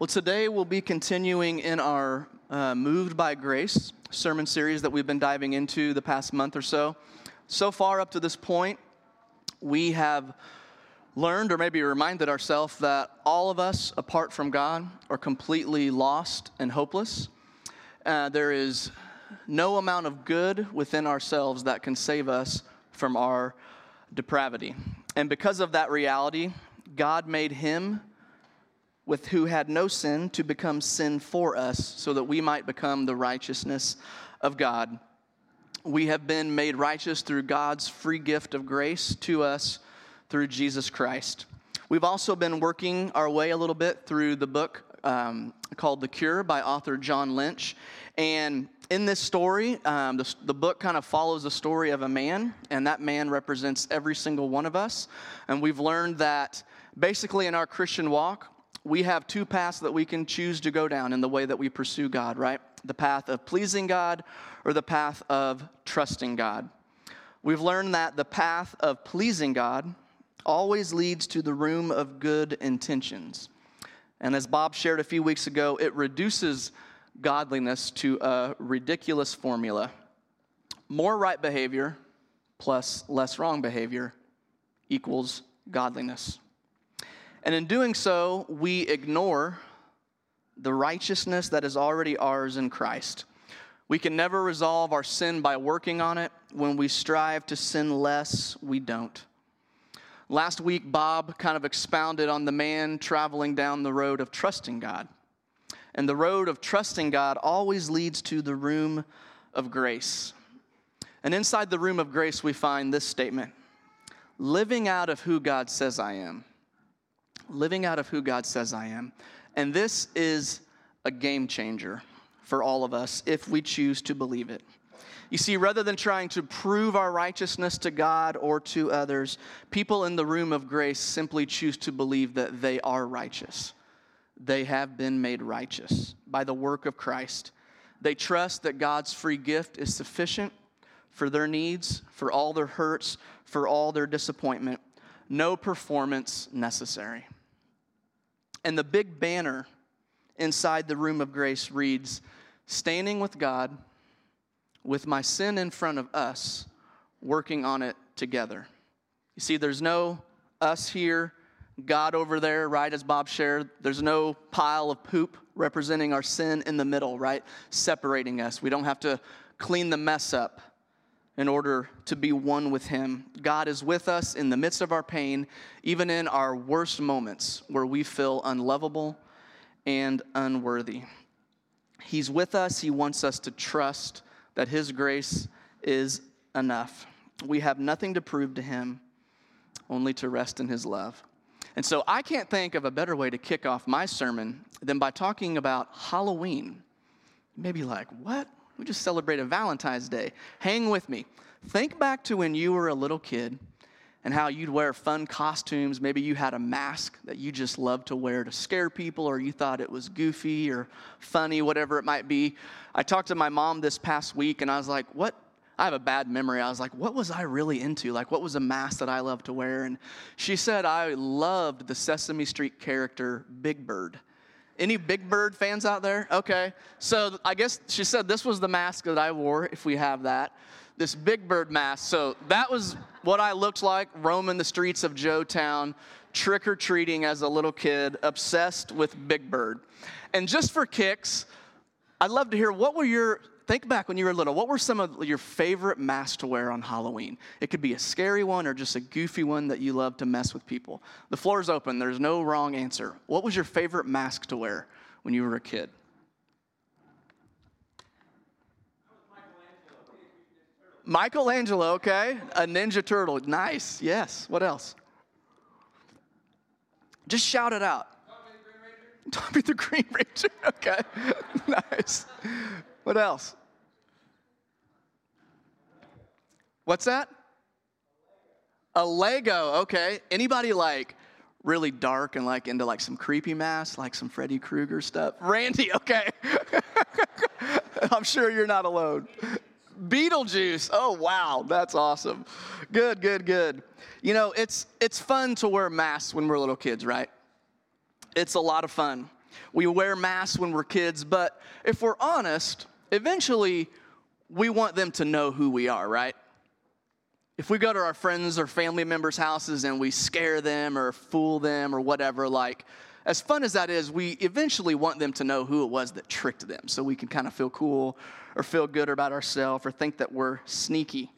Well, today we'll be continuing in our uh, Moved by Grace sermon series that we've been diving into the past month or so. So far, up to this point, we have learned or maybe reminded ourselves that all of us, apart from God, are completely lost and hopeless. Uh, there is no amount of good within ourselves that can save us from our depravity. And because of that reality, God made him with who had no sin to become sin for us so that we might become the righteousness of God. We have been made righteous through God's free gift of grace to us through Jesus Christ. We've also been working our way a little bit through the book um, called The Cure by author John Lynch. And in this story, um, the, the book kind of follows the story of a man, and that man represents every single one of us. And we've learned that basically in our Christian walk, we have two paths that we can choose to go down in the way that we pursue God, right? The path of pleasing God or the path of trusting God. We've learned that the path of pleasing God always leads to the room of good intentions. And as Bob shared a few weeks ago, it reduces godliness to a ridiculous formula. More right behavior plus less wrong behavior equals godliness. And in doing so, we ignore the righteousness that is already ours in Christ. We can never resolve our sin by working on it. When we strive to sin less, we don't. Last week, Bob kind of expounded on the man traveling down the road of trusting God. And the road of trusting God always leads to the room of grace. And inside the room of grace, we find this statement living out of who God says I am living out of who God says I am. And this is a game changer for all of us if we choose to believe it. You see, rather than trying to prove our righteousness to God or to others, people in the room of grace simply choose to believe that they are righteous. They have been made righteous by the work of Christ. They trust that God's free gift is sufficient for their needs, for all their hurts, for all their disappointment. No performance necessary. And the big banner inside the room of grace reads Standing with God, with my sin in front of us, working on it together. You see, there's no us here, God over there, right, as Bob shared. There's no pile of poop representing our sin in the middle, right, separating us. We don't have to clean the mess up in order to be one with Him. God is with us in the midst of our pain, even in our worst moments where we feel unlovable and unworthy. He's with us. He wants us to trust that His grace is enough. We have nothing to prove to Him, only to rest in His love. And so I can't think of a better way to kick off my sermon than by talking about Halloween. Maybe like, what? We just celebrated Valentine's Day. Hang with me. Think back to when you were a little kid and how you'd wear fun costumes. Maybe you had a mask that you just loved to wear to scare people, or you thought it was goofy or funny, whatever it might be. I talked to my mom this past week and I was like, What? I have a bad memory. I was like, What was I really into? Like, what was a mask that I loved to wear? And she said, I loved the Sesame Street character Big Bird. Any Big Bird fans out there? Okay. So I guess she said this was the mask that I wore, if we have that. This Big Bird mask. So that was what I looked like roaming the streets of Joetown, trick or treating as a little kid, obsessed with Big Bird. And just for kicks, I'd love to hear what were your think back when you were little. What were some of your favorite masks to wear on Halloween? It could be a scary one or just a goofy one that you love to mess with people. The floor is open. There's no wrong answer. What was your favorite mask to wear when you were a kid? Michelangelo, okay. A Ninja Turtle. Nice. Yes. What else? Just shout it out. Tommy the Green Ranger. Okay. nice. What else? What's that? A Lego, okay. Anybody like really dark and like into like some creepy masks, like some Freddy Krueger stuff? Randy, okay. I'm sure you're not alone. Beetlejuice. Oh wow, that's awesome. Good, good, good. You know, it's it's fun to wear masks when we're little kids, right? It's a lot of fun. We wear masks when we're kids, but if we're honest, eventually we want them to know who we are, right? If we go to our friends or family members' houses and we scare them or fool them or whatever, like, as fun as that is, we eventually want them to know who it was that tricked them so we can kind of feel cool or feel good about ourselves or think that we're sneaky.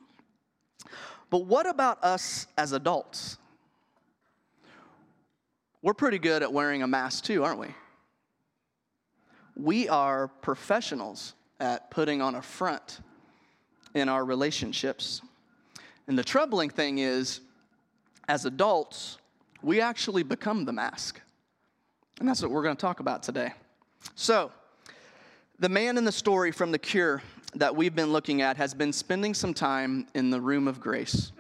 But what about us as adults? We're pretty good at wearing a mask too, aren't we? We are professionals at putting on a front in our relationships. And the troubling thing is, as adults, we actually become the mask. And that's what we're going to talk about today. So, the man in the story from The Cure that we've been looking at has been spending some time in the room of grace.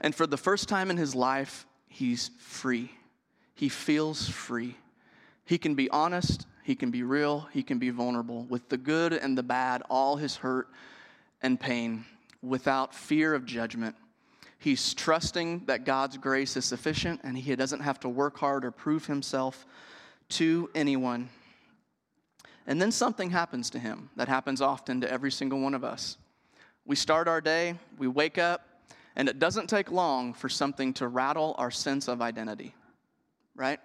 And for the first time in his life, he's free. He feels free. He can be honest, he can be real, he can be vulnerable with the good and the bad, all his hurt and pain, without fear of judgment. He's trusting that God's grace is sufficient and he doesn't have to work hard or prove himself to anyone. And then something happens to him that happens often to every single one of us. We start our day, we wake up, and it doesn't take long for something to rattle our sense of identity, right?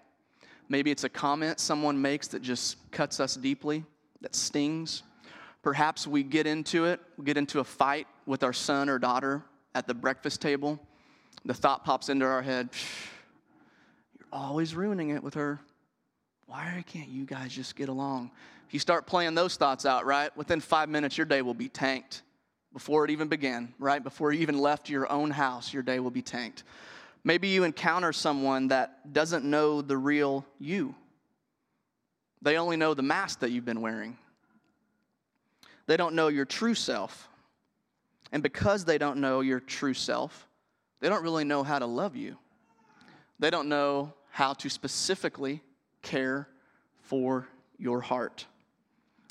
Maybe it's a comment someone makes that just cuts us deeply, that stings. Perhaps we get into it, we get into a fight with our son or daughter at the breakfast table. The thought pops into our head, you're always ruining it with her. Why can't you guys just get along? If you start playing those thoughts out, right, within five minutes, your day will be tanked before it even began, right? Before you even left your own house, your day will be tanked. Maybe you encounter someone that doesn't know the real you. They only know the mask that you've been wearing. They don't know your true self. And because they don't know your true self, they don't really know how to love you. They don't know how to specifically care for your heart.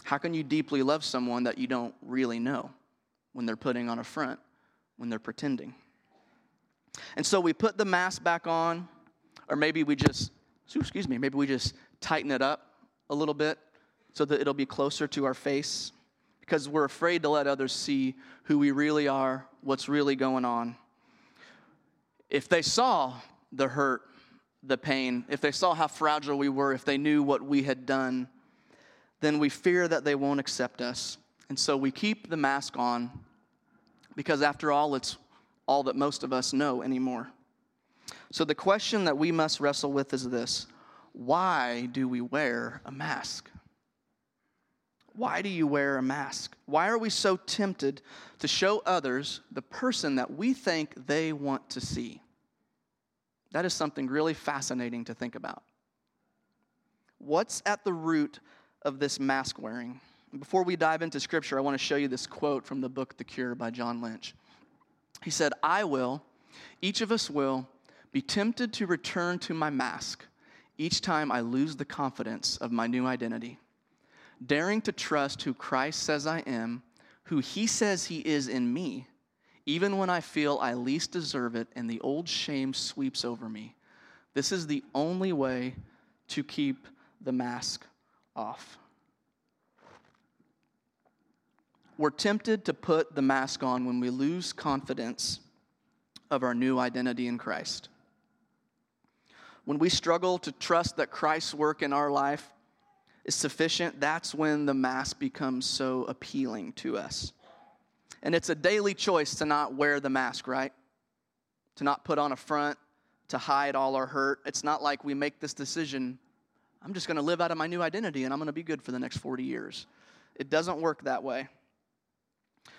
How can you deeply love someone that you don't really know when they're putting on a front, when they're pretending? And so we put the mask back on, or maybe we just, excuse me, maybe we just tighten it up a little bit so that it'll be closer to our face because we're afraid to let others see who we really are, what's really going on. If they saw the hurt, the pain, if they saw how fragile we were, if they knew what we had done, then we fear that they won't accept us. And so we keep the mask on because, after all, it's all that most of us know anymore. So the question that we must wrestle with is this why do we wear a mask? Why do you wear a mask? Why are we so tempted to show others the person that we think they want to see? That is something really fascinating to think about. What's at the root of this mask wearing. Before we dive into scripture, I want to show you this quote from the book The Cure by John Lynch. He said, I will, each of us will, be tempted to return to my mask each time I lose the confidence of my new identity. Daring to trust who Christ says I am, who he says he is in me, even when I feel I least deserve it and the old shame sweeps over me. This is the only way to keep the mask off. We're tempted to put the mask on when we lose confidence of our new identity in Christ. When we struggle to trust that Christ's work in our life is sufficient, that's when the mask becomes so appealing to us. And it's a daily choice to not wear the mask, right? To not put on a front, to hide all our hurt. It's not like we make this decision I'm just going to live out of my new identity and I'm going to be good for the next 40 years. It doesn't work that way.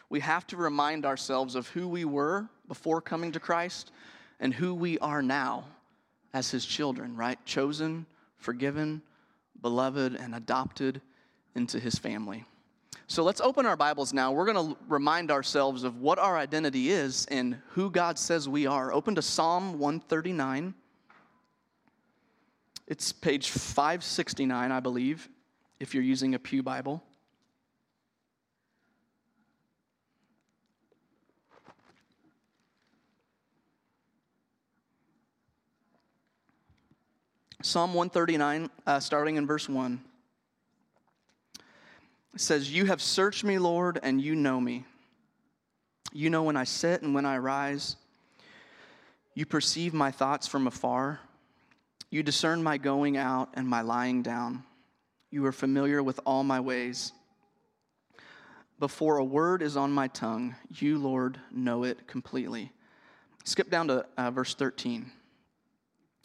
We have to remind ourselves of who we were before coming to Christ and who we are now as his children, right? Chosen, forgiven, beloved, and adopted into his family. So let's open our Bibles now. We're going to remind ourselves of what our identity is and who God says we are. Open to Psalm 139. It's page 569, I believe, if you're using a Pew Bible. Psalm 139, uh, starting in verse 1, says, You have searched me, Lord, and you know me. You know when I sit and when I rise. You perceive my thoughts from afar. You discern my going out and my lying down. You are familiar with all my ways. Before a word is on my tongue, you, Lord, know it completely. Skip down to uh, verse 13.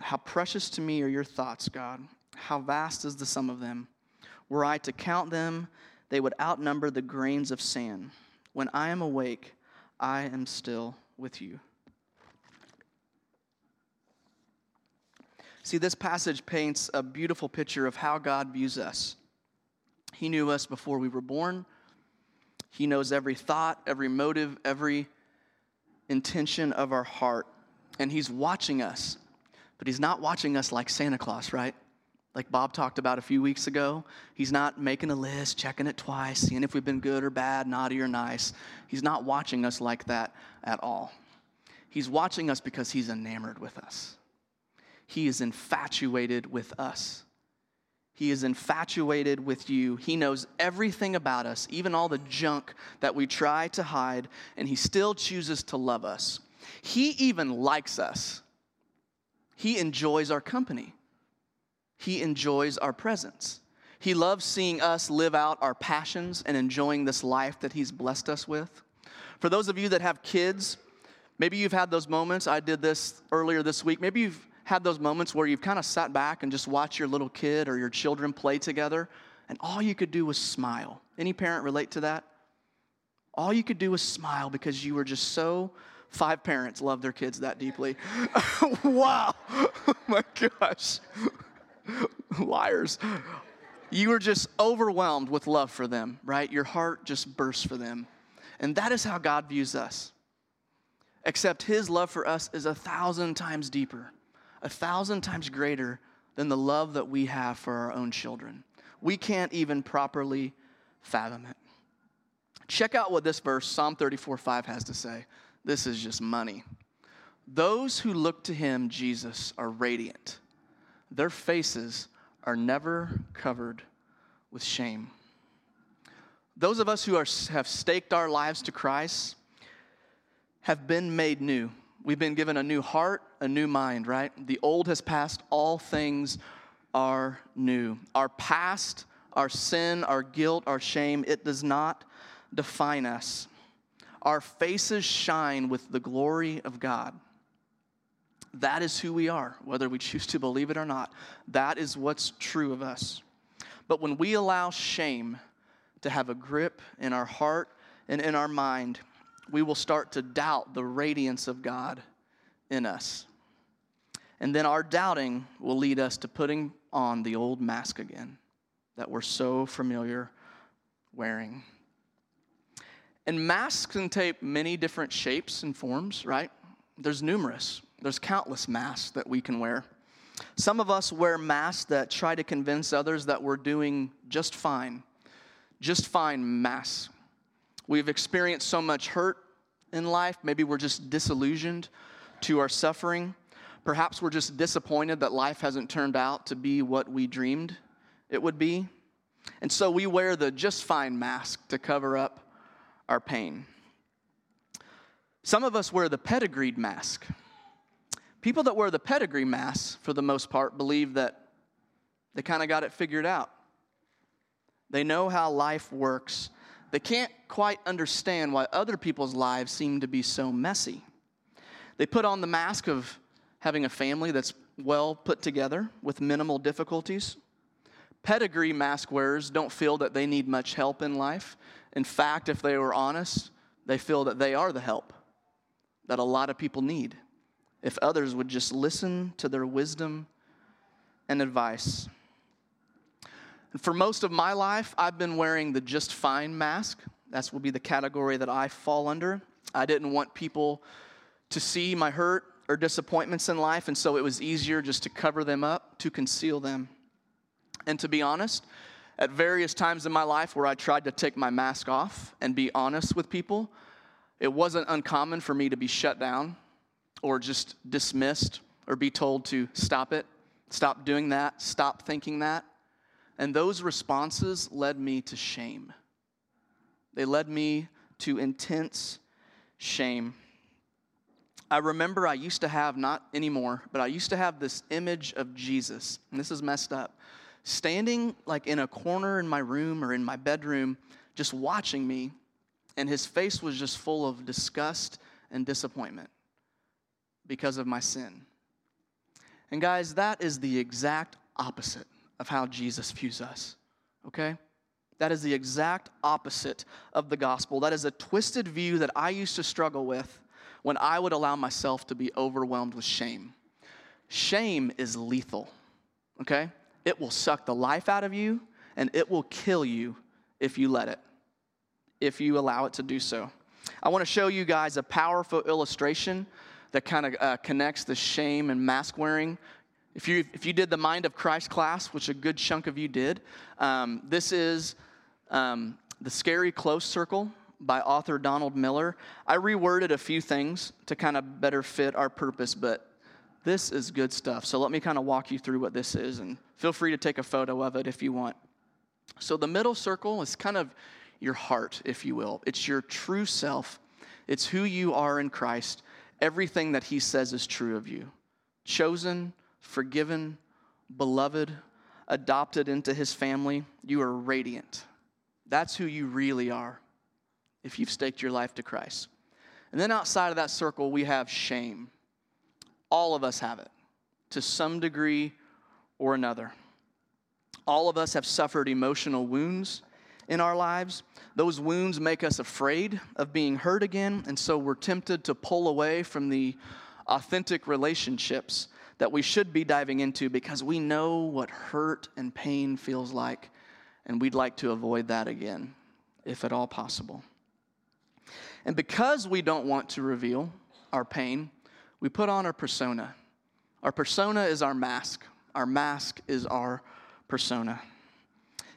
How precious to me are your thoughts, God. How vast is the sum of them. Were I to count them, they would outnumber the grains of sand. When I am awake, I am still with you. See, this passage paints a beautiful picture of how God views us. He knew us before we were born. He knows every thought, every motive, every intention of our heart. And He's watching us. But He's not watching us like Santa Claus, right? Like Bob talked about a few weeks ago. He's not making a list, checking it twice, seeing if we've been good or bad, naughty or nice. He's not watching us like that at all. He's watching us because He's enamored with us. He is infatuated with us. He is infatuated with you. He knows everything about us, even all the junk that we try to hide, and He still chooses to love us. He even likes us. He enjoys our company, He enjoys our presence. He loves seeing us live out our passions and enjoying this life that He's blessed us with. For those of you that have kids, maybe you've had those moments. I did this earlier this week. Maybe you've had those moments where you've kind of sat back and just watched your little kid or your children play together, and all you could do was smile? Any parent relate to that? All you could do was smile because you were just so. Five parents love their kids that deeply. wow. Oh my gosh. Liars. You are just overwhelmed with love for them, right? Your heart just bursts for them. And that is how God views us. Except his love for us is a thousand times deeper a thousand times greater than the love that we have for our own children. We can't even properly fathom it. Check out what this verse, Psalm 34 5, has to say. This is just money. Those who look to him, Jesus, are radiant. Their faces are never covered with shame. Those of us who are, have staked our lives to Christ have been made new. We've been given a new heart, a new mind, right? The old has passed, all things are new. Our past, our sin, our guilt, our shame, it does not define us. Our faces shine with the glory of God. That is who we are, whether we choose to believe it or not. That is what's true of us. But when we allow shame to have a grip in our heart and in our mind, we will start to doubt the radiance of God in us. And then our doubting will lead us to putting on the old mask again that we're so familiar wearing. And masks can take many different shapes and forms, right? There's numerous, there's countless masks that we can wear. Some of us wear masks that try to convince others that we're doing just fine, just fine masks. We've experienced so much hurt in life. Maybe we're just disillusioned to our suffering. Perhaps we're just disappointed that life hasn't turned out to be what we dreamed it would be. And so we wear the just fine mask to cover up our pain. Some of us wear the pedigreed mask. People that wear the pedigree mask, for the most part, believe that they kind of got it figured out. They know how life works they can't quite understand why other people's lives seem to be so messy. They put on the mask of having a family that's well put together with minimal difficulties. Pedigree mask wearers don't feel that they need much help in life. In fact, if they were honest, they feel that they are the help that a lot of people need. If others would just listen to their wisdom and advice. And for most of my life, I've been wearing the just fine mask. That will be the category that I fall under. I didn't want people to see my hurt or disappointments in life, and so it was easier just to cover them up, to conceal them. And to be honest, at various times in my life where I tried to take my mask off and be honest with people, it wasn't uncommon for me to be shut down or just dismissed or be told to stop it, stop doing that, stop thinking that. And those responses led me to shame. They led me to intense shame. I remember I used to have, not anymore, but I used to have this image of Jesus, and this is messed up, standing like in a corner in my room or in my bedroom, just watching me, and his face was just full of disgust and disappointment because of my sin. And guys, that is the exact opposite of how Jesus views us, okay? That is the exact opposite of the gospel. That is a twisted view that I used to struggle with when I would allow myself to be overwhelmed with shame. Shame is lethal, okay? It will suck the life out of you and it will kill you if you let it, if you allow it to do so. I want to show you guys a powerful illustration that kind of uh, connects the shame and mask wearing. If you, if you did the Mind of Christ class, which a good chunk of you did, um, this is um, The Scary Close Circle by author Donald Miller. I reworded a few things to kind of better fit our purpose, but this is good stuff. So let me kind of walk you through what this is, and feel free to take a photo of it if you want. So the middle circle is kind of your heart, if you will. It's your true self, it's who you are in Christ, everything that He says is true of you. Chosen, forgiven, beloved, adopted into His family, you are radiant. That's who you really are if you've staked your life to Christ. And then outside of that circle, we have shame. All of us have it to some degree or another. All of us have suffered emotional wounds in our lives. Those wounds make us afraid of being hurt again, and so we're tempted to pull away from the authentic relationships that we should be diving into because we know what hurt and pain feels like, and we'd like to avoid that again, if at all possible. And because we don't want to reveal our pain, we put on our persona. Our persona is our mask. Our mask is our persona.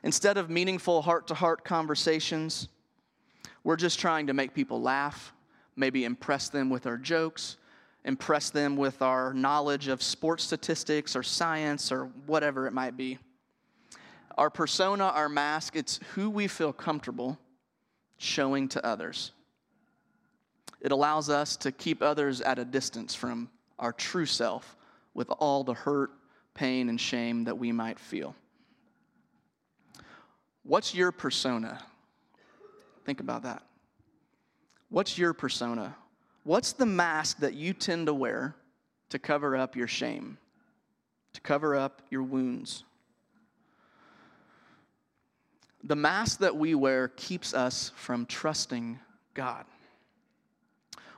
Instead of meaningful heart to heart conversations, we're just trying to make people laugh, maybe impress them with our jokes, impress them with our knowledge of sports statistics or science or whatever it might be. Our persona, our mask, it's who we feel comfortable showing to others. It allows us to keep others at a distance from our true self with all the hurt, pain, and shame that we might feel. What's your persona? Think about that. What's your persona? What's the mask that you tend to wear to cover up your shame, to cover up your wounds? The mask that we wear keeps us from trusting God.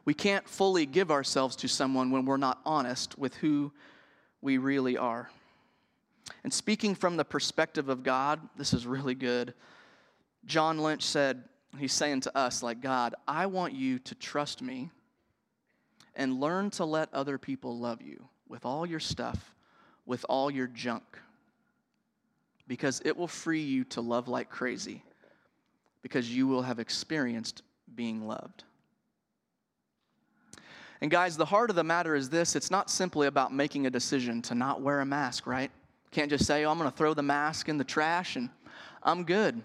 We can't fully give ourselves to someone when we're not honest with who we really are. And speaking from the perspective of God, this is really good. John Lynch said, He's saying to us, like, God, I want you to trust me and learn to let other people love you with all your stuff, with all your junk, because it will free you to love like crazy, because you will have experienced being loved. And guys, the heart of the matter is this it's not simply about making a decision to not wear a mask, right? Can't just say, oh, I'm going to throw the mask in the trash and I'm good.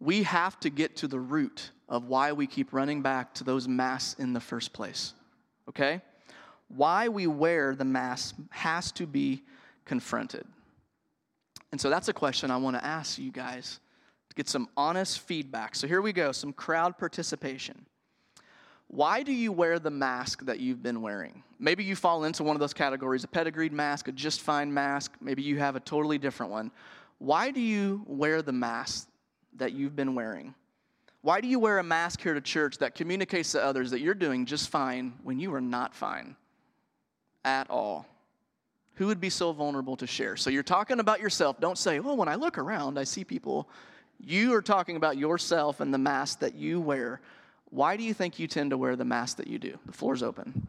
We have to get to the root of why we keep running back to those masks in the first place, okay? Why we wear the mask has to be confronted. And so that's a question I want to ask you guys to get some honest feedback. So here we go some crowd participation. Why do you wear the mask that you've been wearing? Maybe you fall into one of those categories a pedigreed mask, a just fine mask. Maybe you have a totally different one. Why do you wear the mask that you've been wearing? Why do you wear a mask here to church that communicates to others that you're doing just fine when you are not fine at all? Who would be so vulnerable to share? So you're talking about yourself. Don't say, well, when I look around, I see people. You are talking about yourself and the mask that you wear. Why do you think you tend to wear the mask that you do? The floor's open.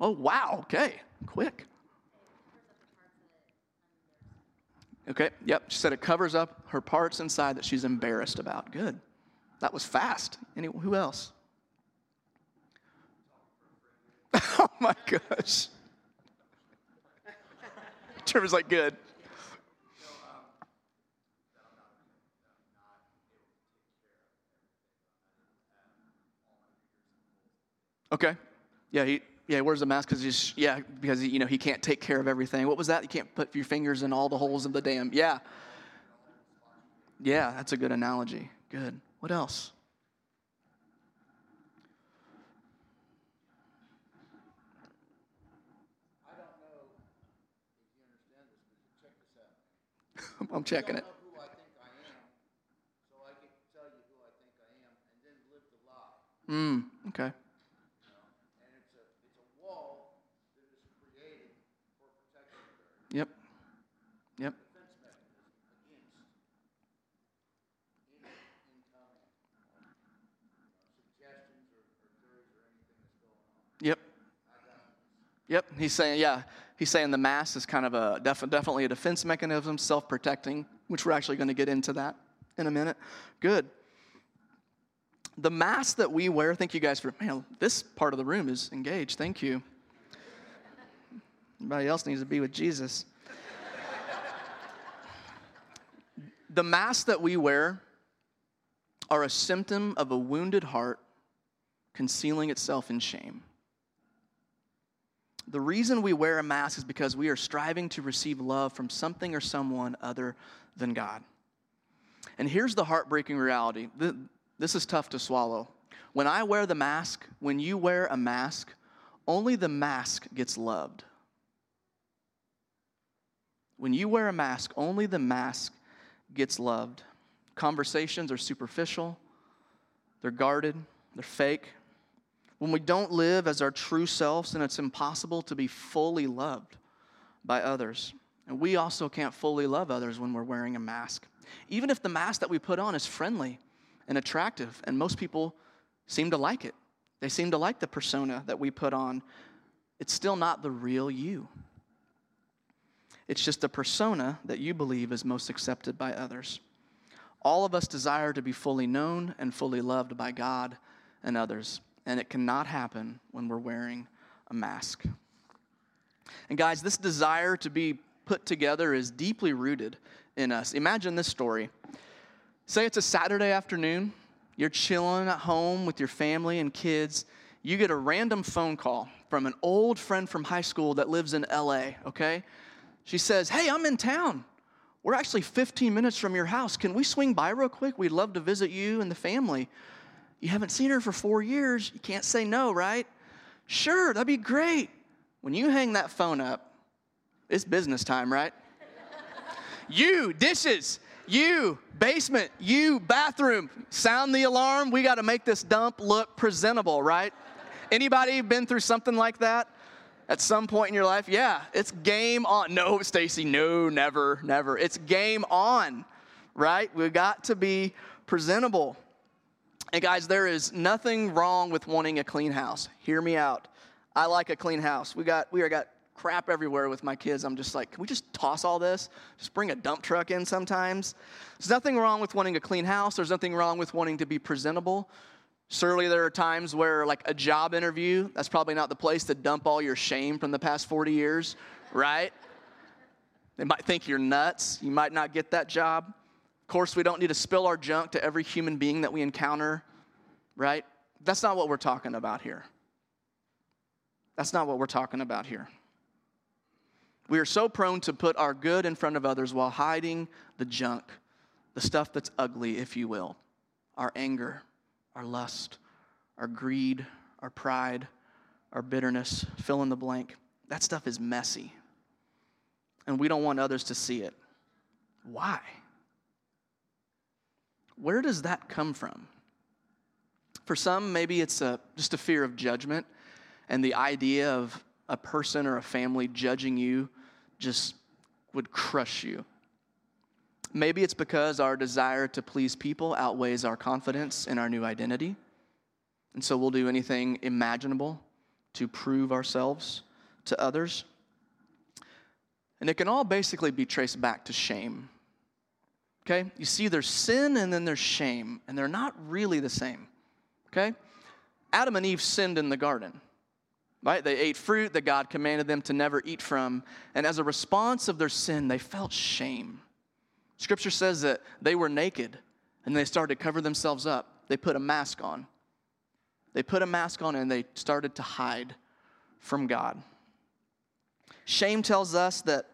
Oh, wow. Okay. Quick. Okay. Yep. She said it covers up her parts inside that she's embarrassed about. Good. That was fast. Any, who else? oh my gosh. Trevor's like, good. Okay. Yeah, he yeah, he wears a mask because he's yeah, because you know he can't take care of everything. What was that? You can't put your fingers in all the holes of the dam. Yeah. Yeah, that's a good analogy. Good. What else? I'm checking it. Hmm. okay. Yep. Yep. Yep. Yep. He's saying, yeah, he's saying the mask is kind of a def- definitely a defense mechanism, self protecting, which we're actually going to get into that in a minute. Good. The mask that we wear, thank you guys for, man, this part of the room is engaged. Thank you. Everybody else needs to be with Jesus. the masks that we wear are a symptom of a wounded heart concealing itself in shame. The reason we wear a mask is because we are striving to receive love from something or someone other than God. And here's the heartbreaking reality this is tough to swallow. When I wear the mask, when you wear a mask, only the mask gets loved. When you wear a mask, only the mask gets loved. Conversations are superficial, they're guarded, they're fake. When we don't live as our true selves, then it's impossible to be fully loved by others. And we also can't fully love others when we're wearing a mask. Even if the mask that we put on is friendly and attractive, and most people seem to like it, they seem to like the persona that we put on, it's still not the real you. It's just a persona that you believe is most accepted by others. All of us desire to be fully known and fully loved by God and others, and it cannot happen when we're wearing a mask. And guys, this desire to be put together is deeply rooted in us. Imagine this story. Say it's a Saturday afternoon, you're chilling at home with your family and kids. You get a random phone call from an old friend from high school that lives in LA, okay? She says, Hey, I'm in town. We're actually 15 minutes from your house. Can we swing by real quick? We'd love to visit you and the family. You haven't seen her for four years. You can't say no, right? Sure, that'd be great. When you hang that phone up, it's business time, right? you, dishes, you, basement, you, bathroom, sound the alarm. We got to make this dump look presentable, right? Anybody been through something like that? At some point in your life? Yeah, it's game on. No, Stacy, no, never, never. It's game on, right? We've got to be presentable. And guys, there is nothing wrong with wanting a clean house. Hear me out. I like a clean house. We got we got crap everywhere with my kids. I'm just like, can we just toss all this? Just bring a dump truck in sometimes. There's nothing wrong with wanting a clean house. There's nothing wrong with wanting to be presentable. Surely there are times where, like a job interview, that's probably not the place to dump all your shame from the past 40 years, right? They might think you're nuts. You might not get that job. Of course, we don't need to spill our junk to every human being that we encounter, right? That's not what we're talking about here. That's not what we're talking about here. We are so prone to put our good in front of others while hiding the junk, the stuff that's ugly, if you will, our anger, our lust, our greed, our pride, our bitterness, fill in the blank. That stuff is messy. And we don't want others to see it. Why? Where does that come from? For some, maybe it's a, just a fear of judgment and the idea of a person or a family judging you just would crush you. Maybe it's because our desire to please people outweighs our confidence in our new identity. And so we'll do anything imaginable to prove ourselves to others. And it can all basically be traced back to shame. Okay? You see, there's sin and then there's shame, and they're not really the same. Okay? Adam and Eve sinned in the garden, right? They ate fruit that God commanded them to never eat from. And as a response of their sin, they felt shame. Scripture says that they were naked and they started to cover themselves up. They put a mask on. They put a mask on and they started to hide from God. Shame tells us that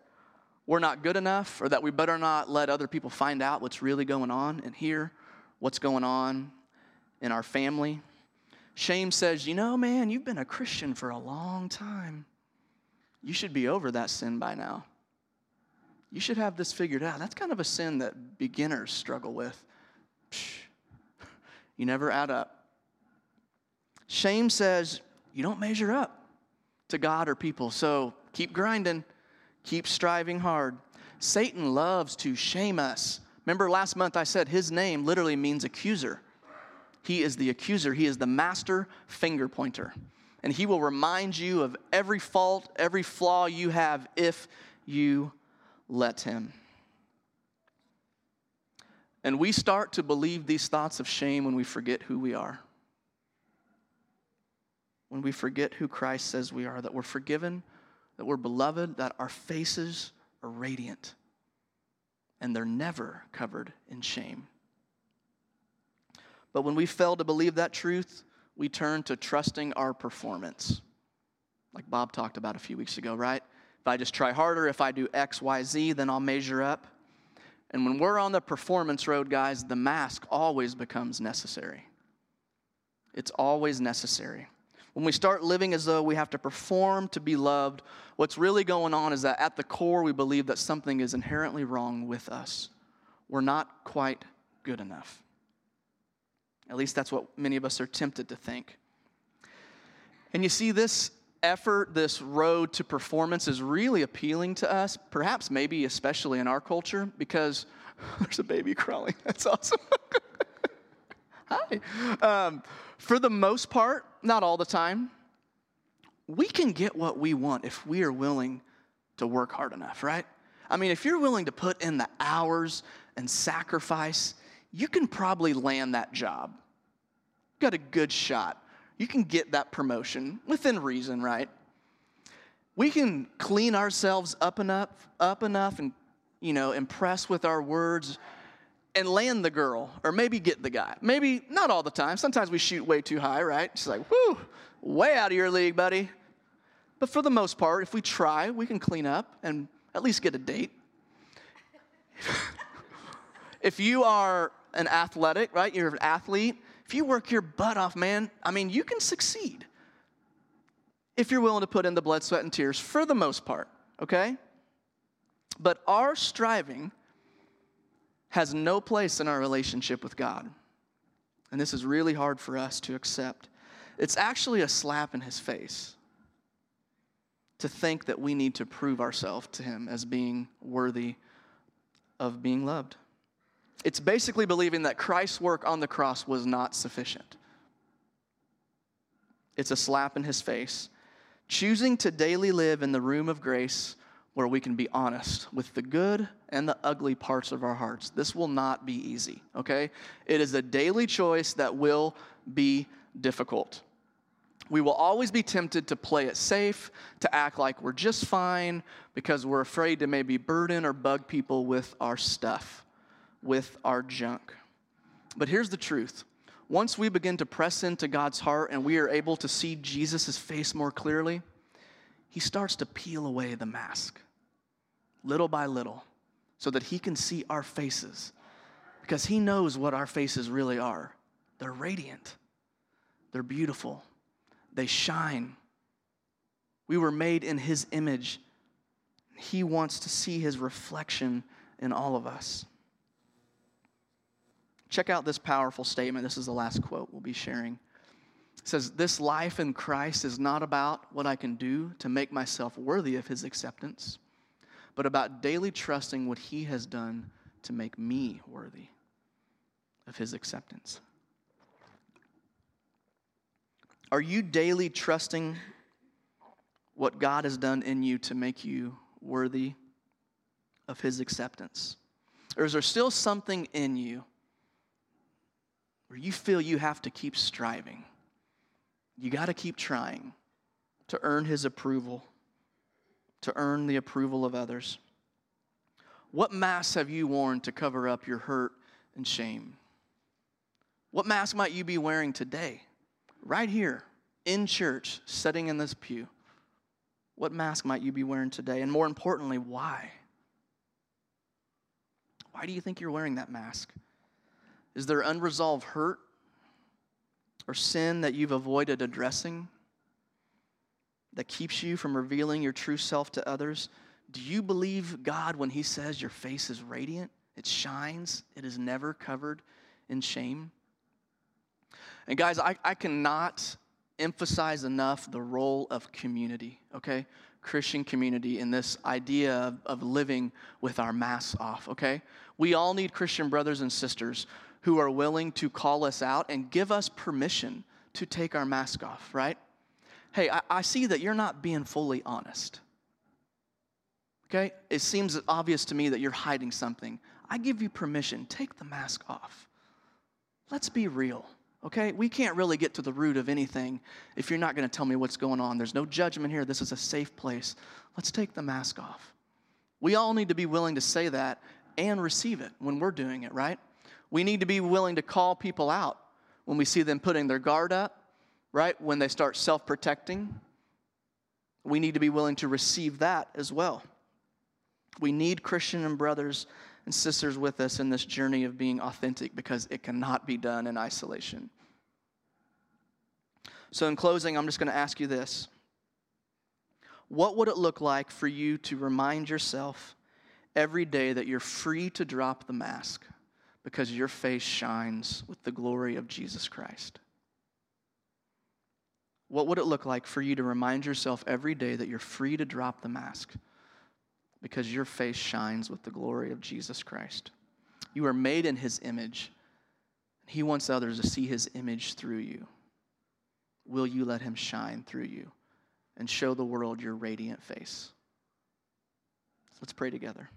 we're not good enough or that we better not let other people find out what's really going on and hear what's going on in our family. Shame says, you know, man, you've been a Christian for a long time. You should be over that sin by now. You should have this figured out. That's kind of a sin that beginners struggle with. Psh, you never add up. Shame says, you don't measure up to God or people, so keep grinding. Keep striving hard. Satan loves to shame us. Remember last month I said his name literally means accuser. He is the accuser, he is the master finger pointer. And he will remind you of every fault, every flaw you have if you let him. And we start to believe these thoughts of shame when we forget who we are. When we forget who Christ says we are, that we're forgiven that we're beloved, that our faces are radiant and they're never covered in shame. But when we fail to believe that truth, we turn to trusting our performance. Like Bob talked about a few weeks ago, right? If I just try harder, if I do X, Y, Z, then I'll measure up. And when we're on the performance road, guys, the mask always becomes necessary. It's always necessary. When we start living as though we have to perform to be loved, what's really going on is that at the core, we believe that something is inherently wrong with us. We're not quite good enough. At least that's what many of us are tempted to think. And you see, this effort, this road to performance is really appealing to us, perhaps maybe especially in our culture, because there's a baby crawling. That's awesome. Hi. Um, for the most part, not all the time, we can get what we want if we are willing to work hard enough, right? I mean, if you're willing to put in the hours and sacrifice, you can probably land that job. Got a good shot. You can get that promotion within reason, right? We can clean ourselves up enough, up enough and you know, impress with our words and land the girl, or maybe get the guy. Maybe not all the time. Sometimes we shoot way too high, right? She's like, whoo, way out of your league, buddy. But for the most part, if we try, we can clean up and at least get a date. if you are an athletic, right? You're an athlete. If you work your butt off, man, I mean, you can succeed. If you're willing to put in the blood, sweat, and tears for the most part, okay? But our striving has no place in our relationship with God. And this is really hard for us to accept. It's actually a slap in his face to think that we need to prove ourselves to him as being worthy of being loved. It's basically believing that Christ's work on the cross was not sufficient. It's a slap in his face. Choosing to daily live in the room of grace where we can be honest with the good and the ugly parts of our hearts. This will not be easy, okay? It is a daily choice that will be difficult. We will always be tempted to play it safe, to act like we're just fine because we're afraid to maybe burden or bug people with our stuff, with our junk. But here's the truth once we begin to press into God's heart and we are able to see Jesus' face more clearly, he starts to peel away the mask little by little so that he can see our faces because he knows what our faces really are. They're radiant, they're beautiful, they shine. We were made in his image. He wants to see his reflection in all of us. Check out this powerful statement. This is the last quote we'll be sharing. It says, This life in Christ is not about what I can do to make myself worthy of his acceptance, but about daily trusting what he has done to make me worthy of his acceptance. Are you daily trusting what God has done in you to make you worthy of his acceptance? Or is there still something in you where you feel you have to keep striving? You got to keep trying to earn his approval, to earn the approval of others. What mask have you worn to cover up your hurt and shame? What mask might you be wearing today, right here in church, sitting in this pew? What mask might you be wearing today? And more importantly, why? Why do you think you're wearing that mask? Is there unresolved hurt or sin that you've avoided addressing that keeps you from revealing your true self to others? Do you believe God when He says your face is radiant? It shines, it is never covered in shame. And guys, I, I cannot emphasize enough the role of community, okay? Christian community in this idea of, of living with our masks off, okay? We all need Christian brothers and sisters who are willing to call us out and give us permission to take our mask off, right? Hey, I, I see that you're not being fully honest. Okay? It seems obvious to me that you're hiding something. I give you permission. Take the mask off. Let's be real okay? We can't really get to the root of anything if you're not going to tell me what's going on. There's no judgment here. This is a safe place. Let's take the mask off. We all need to be willing to say that and receive it when we're doing it, right? We need to be willing to call people out when we see them putting their guard up, right? When they start self protecting. We need to be willing to receive that as well. We need Christian and brothers and sisters with us in this journey of being authentic because it cannot be done in isolation. So, in closing, I'm just going to ask you this What would it look like for you to remind yourself every day that you're free to drop the mask because your face shines with the glory of Jesus Christ? What would it look like for you to remind yourself every day that you're free to drop the mask because your face shines with the glory of Jesus Christ. You are made in his image. He wants others to see his image through you. Will you let him shine through you and show the world your radiant face? Let's pray together.